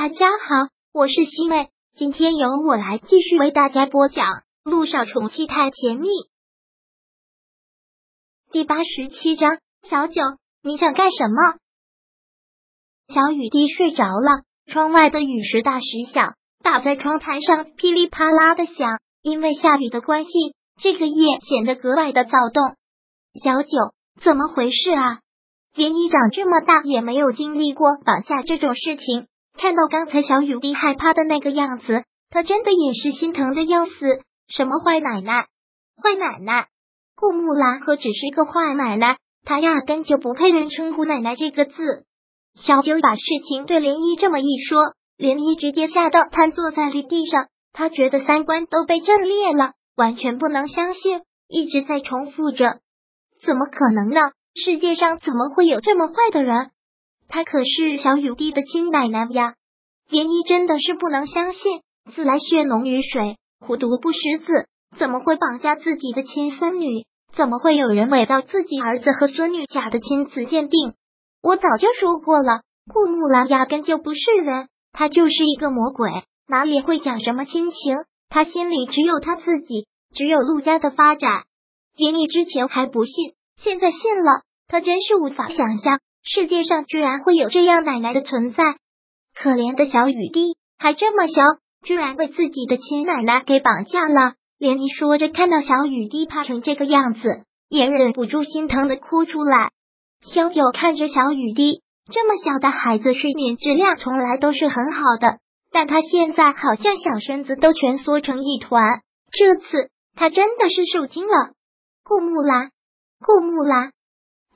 大家好，我是西妹，今天由我来继续为大家播讲《路上宠妻太甜蜜》第八十七章。小九，你想干什么？小雨滴睡着了，窗外的雨时大时小，打在窗台上噼里啪啦的响。因为下雨的关系，这个夜显得格外的躁动。小九，怎么回事啊？连你长这么大也没有经历过绑架这种事情。看到刚才小雨滴害怕的那个样子，他真的也是心疼的要死。什么坏奶奶？坏奶奶？顾木兰何止是个坏奶奶，她压根就不配人称呼奶奶这个字。小九把事情对涟漪这么一说，涟漪直接吓到瘫坐在了地上。他觉得三观都被震裂了，完全不能相信，一直在重复着：怎么可能呢？世界上怎么会有这么坏的人？她可是小雨滴的亲奶奶呀！涟漪真的是不能相信，自来血浓于水，虎毒不食子，怎么会绑架自己的亲孙女？怎么会有人伪造自己儿子和孙女假的亲子鉴定？我早就说过了，顾木兰压根就不是人，她就是一个魔鬼，哪里会讲什么亲情？她心里只有她自己，只有陆家的发展。涟漪之前还不信，现在信了，她真是无法想象。世界上居然会有这样奶奶的存在，可怜的小雨滴还这么小，居然被自己的亲奶奶给绑架了。连漪说着，看到小雨滴怕成这个样子，也忍不住心疼的哭出来。小九看着小雨滴，这么小的孩子睡眠质量从来都是很好的，但他现在好像小身子都蜷缩成一团。这次他真的是受惊了。顾木兰，顾木兰。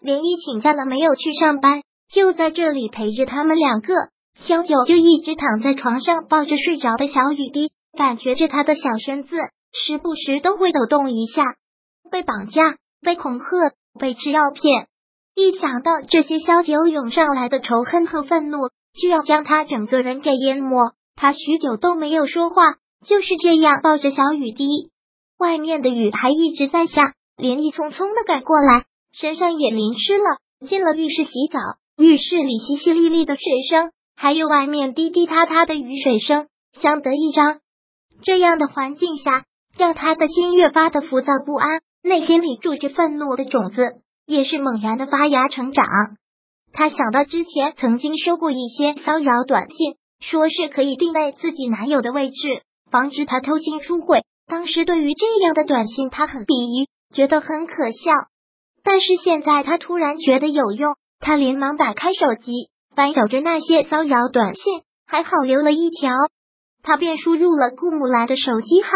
连一请假了，没有去上班，就在这里陪着他们两个。小九就一直躺在床上，抱着睡着的小雨滴，感觉着他的小身子时不时都会抖动一下。被绑架、被恐吓、被吃药片，一想到这些，小九涌上来的仇恨和愤怒就要将他整个人给淹没。他许久都没有说话，就是这样抱着小雨滴。外面的雨还一直在下，连漪匆匆的赶过来。身上也淋湿了，进了浴室洗澡。浴室里淅淅沥沥的水声，还有外面滴滴答答的雨水声，相得益彰。这样的环境下，让他的心越发的浮躁不安，内心里住着愤怒的种子，也是猛然的发芽成长。他想到之前曾经收过一些骚扰短信，说是可以定位自己男友的位置，防止他偷腥出轨。当时对于这样的短信，他很鄙夷，觉得很可笑。但是现在他突然觉得有用，他连忙打开手机，翻找着那些骚扰短信，还好留了一条，他便输入了顾木兰的手机号。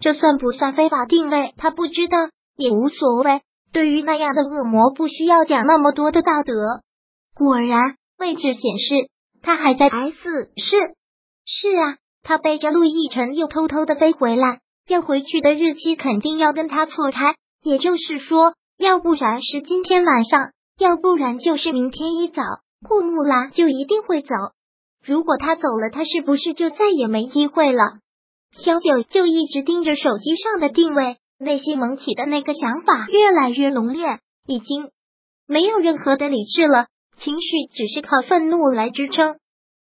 这算不算非法定位？他不知道，也无所谓。对于那样的恶魔，不需要讲那么多的道德。果然，位置显示他还在 S 市。是啊，他背着陆亦辰又偷偷的飞回来，要回去的日期肯定要跟他错开，也就是说。要不然是今天晚上，要不然就是明天一早，顾木兰就一定会走。如果他走了，他是不是就再也没机会了？小九就一直盯着手机上的定位，内心萌起的那个想法越来越浓烈，已经没有任何的理智了，情绪只是靠愤怒来支撑。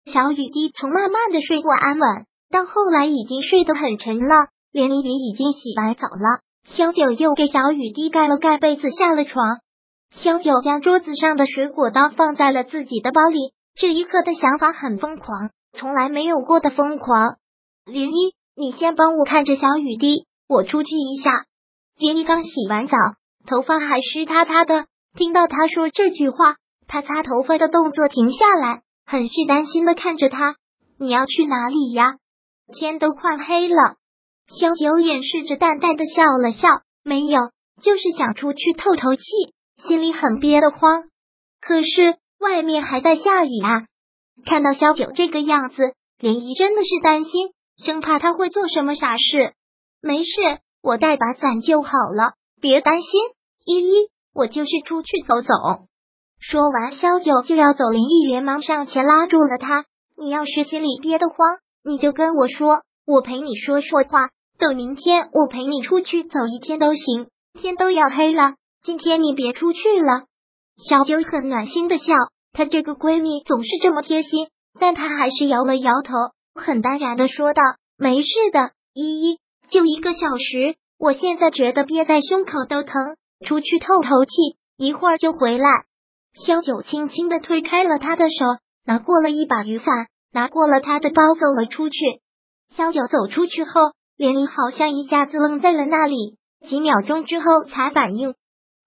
小雨滴从慢慢的睡过安稳，到后来已经睡得很沉了，连也已经洗完澡了。萧九又给小雨滴盖了盖被子，下了床。萧九将桌子上的水果刀放在了自己的包里，这一刻的想法很疯狂，从来没有过的疯狂。林一，你先帮我看着小雨滴，我出去一下。林一刚洗完澡，头发还湿塌塌的，听到他说这句话，他擦头发的动作停下来，很是担心的看着他。你要去哪里呀？天都快黑了。萧九掩饰着淡淡的笑了笑，没有，就是想出去透透气，心里很憋得慌。可是外面还在下雨啊！看到萧九这个样子，涟漪真的是担心，生怕他会做什么傻事。没事，我带把伞就好了，别担心。依依，我就是出去走走。说完，萧九就要走，林毅连忙上前拉住了他。你要是心里憋得慌，你就跟我说，我陪你说说话。等明天，我陪你出去走一天都行。天都要黑了，今天你别出去了。小九很暖心的笑，她这个闺蜜总是这么贴心，但她还是摇了摇头，很淡然的说道：“没事的，依依，就一个小时，我现在觉得憋在胸口都疼，出去透透气，一会儿就回来。”萧九轻轻的推开了他的手，拿过了一把雨伞，拿过了他的包，走了出去。萧九走出去后，连依好像一下子愣在了那里，几秒钟之后才反应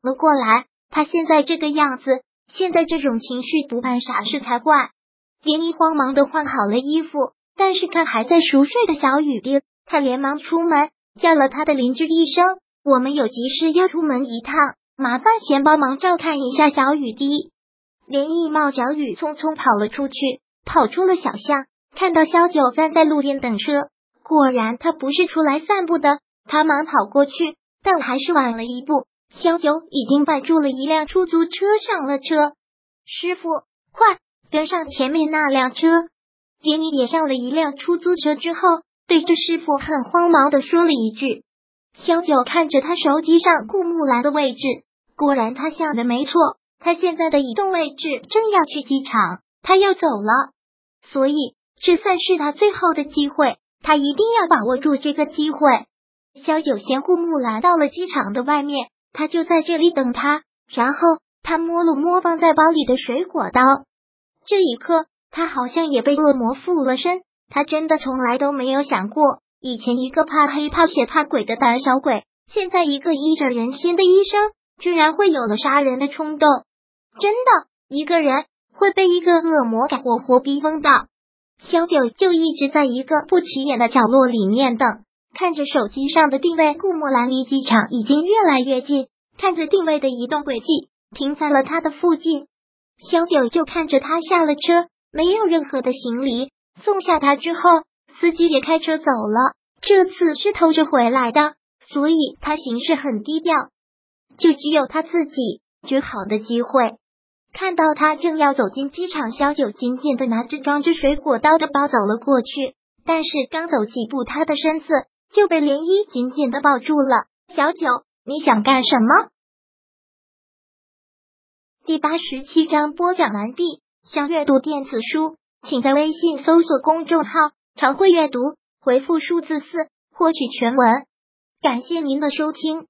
了过来。他现在这个样子，现在这种情绪，不办傻事才怪。连依慌忙的换好了衣服，但是看还在熟睡的小雨滴，他连忙出门叫了他的邻居一声：“我们有急事要出门一趟。”麻烦先帮忙照看一下小雨滴。连毅冒着雨匆匆跑了出去，跑出了小巷，看到萧九站在路边等车。果然，他不是出来散步的。他忙跑过去，但还是晚了一步。萧九已经摆住了一辆出租车上了车。师傅，快跟上前面那辆车！杰尼也上了一辆出租车之后，对着师傅很慌忙的说了一句。萧九看着他手机上顾木兰的位置，果然他想的没错，他现在的移动位置正要去机场，他要走了，所以这算是他最后的机会，他一定要把握住这个机会。萧九贤顾木兰到了机场的外面，他就在这里等他，然后他摸了摸放在包里的水果刀，这一刻他好像也被恶魔附了身，他真的从来都没有想过。以前一个怕黑怕血怕鬼的胆小鬼，现在一个医者仁心的医生，居然会有了杀人的冲动。真的，一个人会被一个恶魔给活活逼疯的。小九就一直在一个不起眼的角落里面等，看着手机上的定位，顾莫兰离机场已经越来越近，看着定位的移动轨迹，停在了他的附近。小九就看着他下了车，没有任何的行李，送下他之后。司机也开车走了，这次是偷着回来的，所以他行事很低调，就只有他自己绝好的机会。看到他正要走进机场，小九紧紧的拿着装着水果刀的包走了过去，但是刚走几步，他的身子就被涟漪紧紧的抱住了。小九，你想干什么？第八十七章播讲完毕。想阅读电子书，请在微信搜索公众号。常会阅读，回复数字四获取全文。感谢您的收听。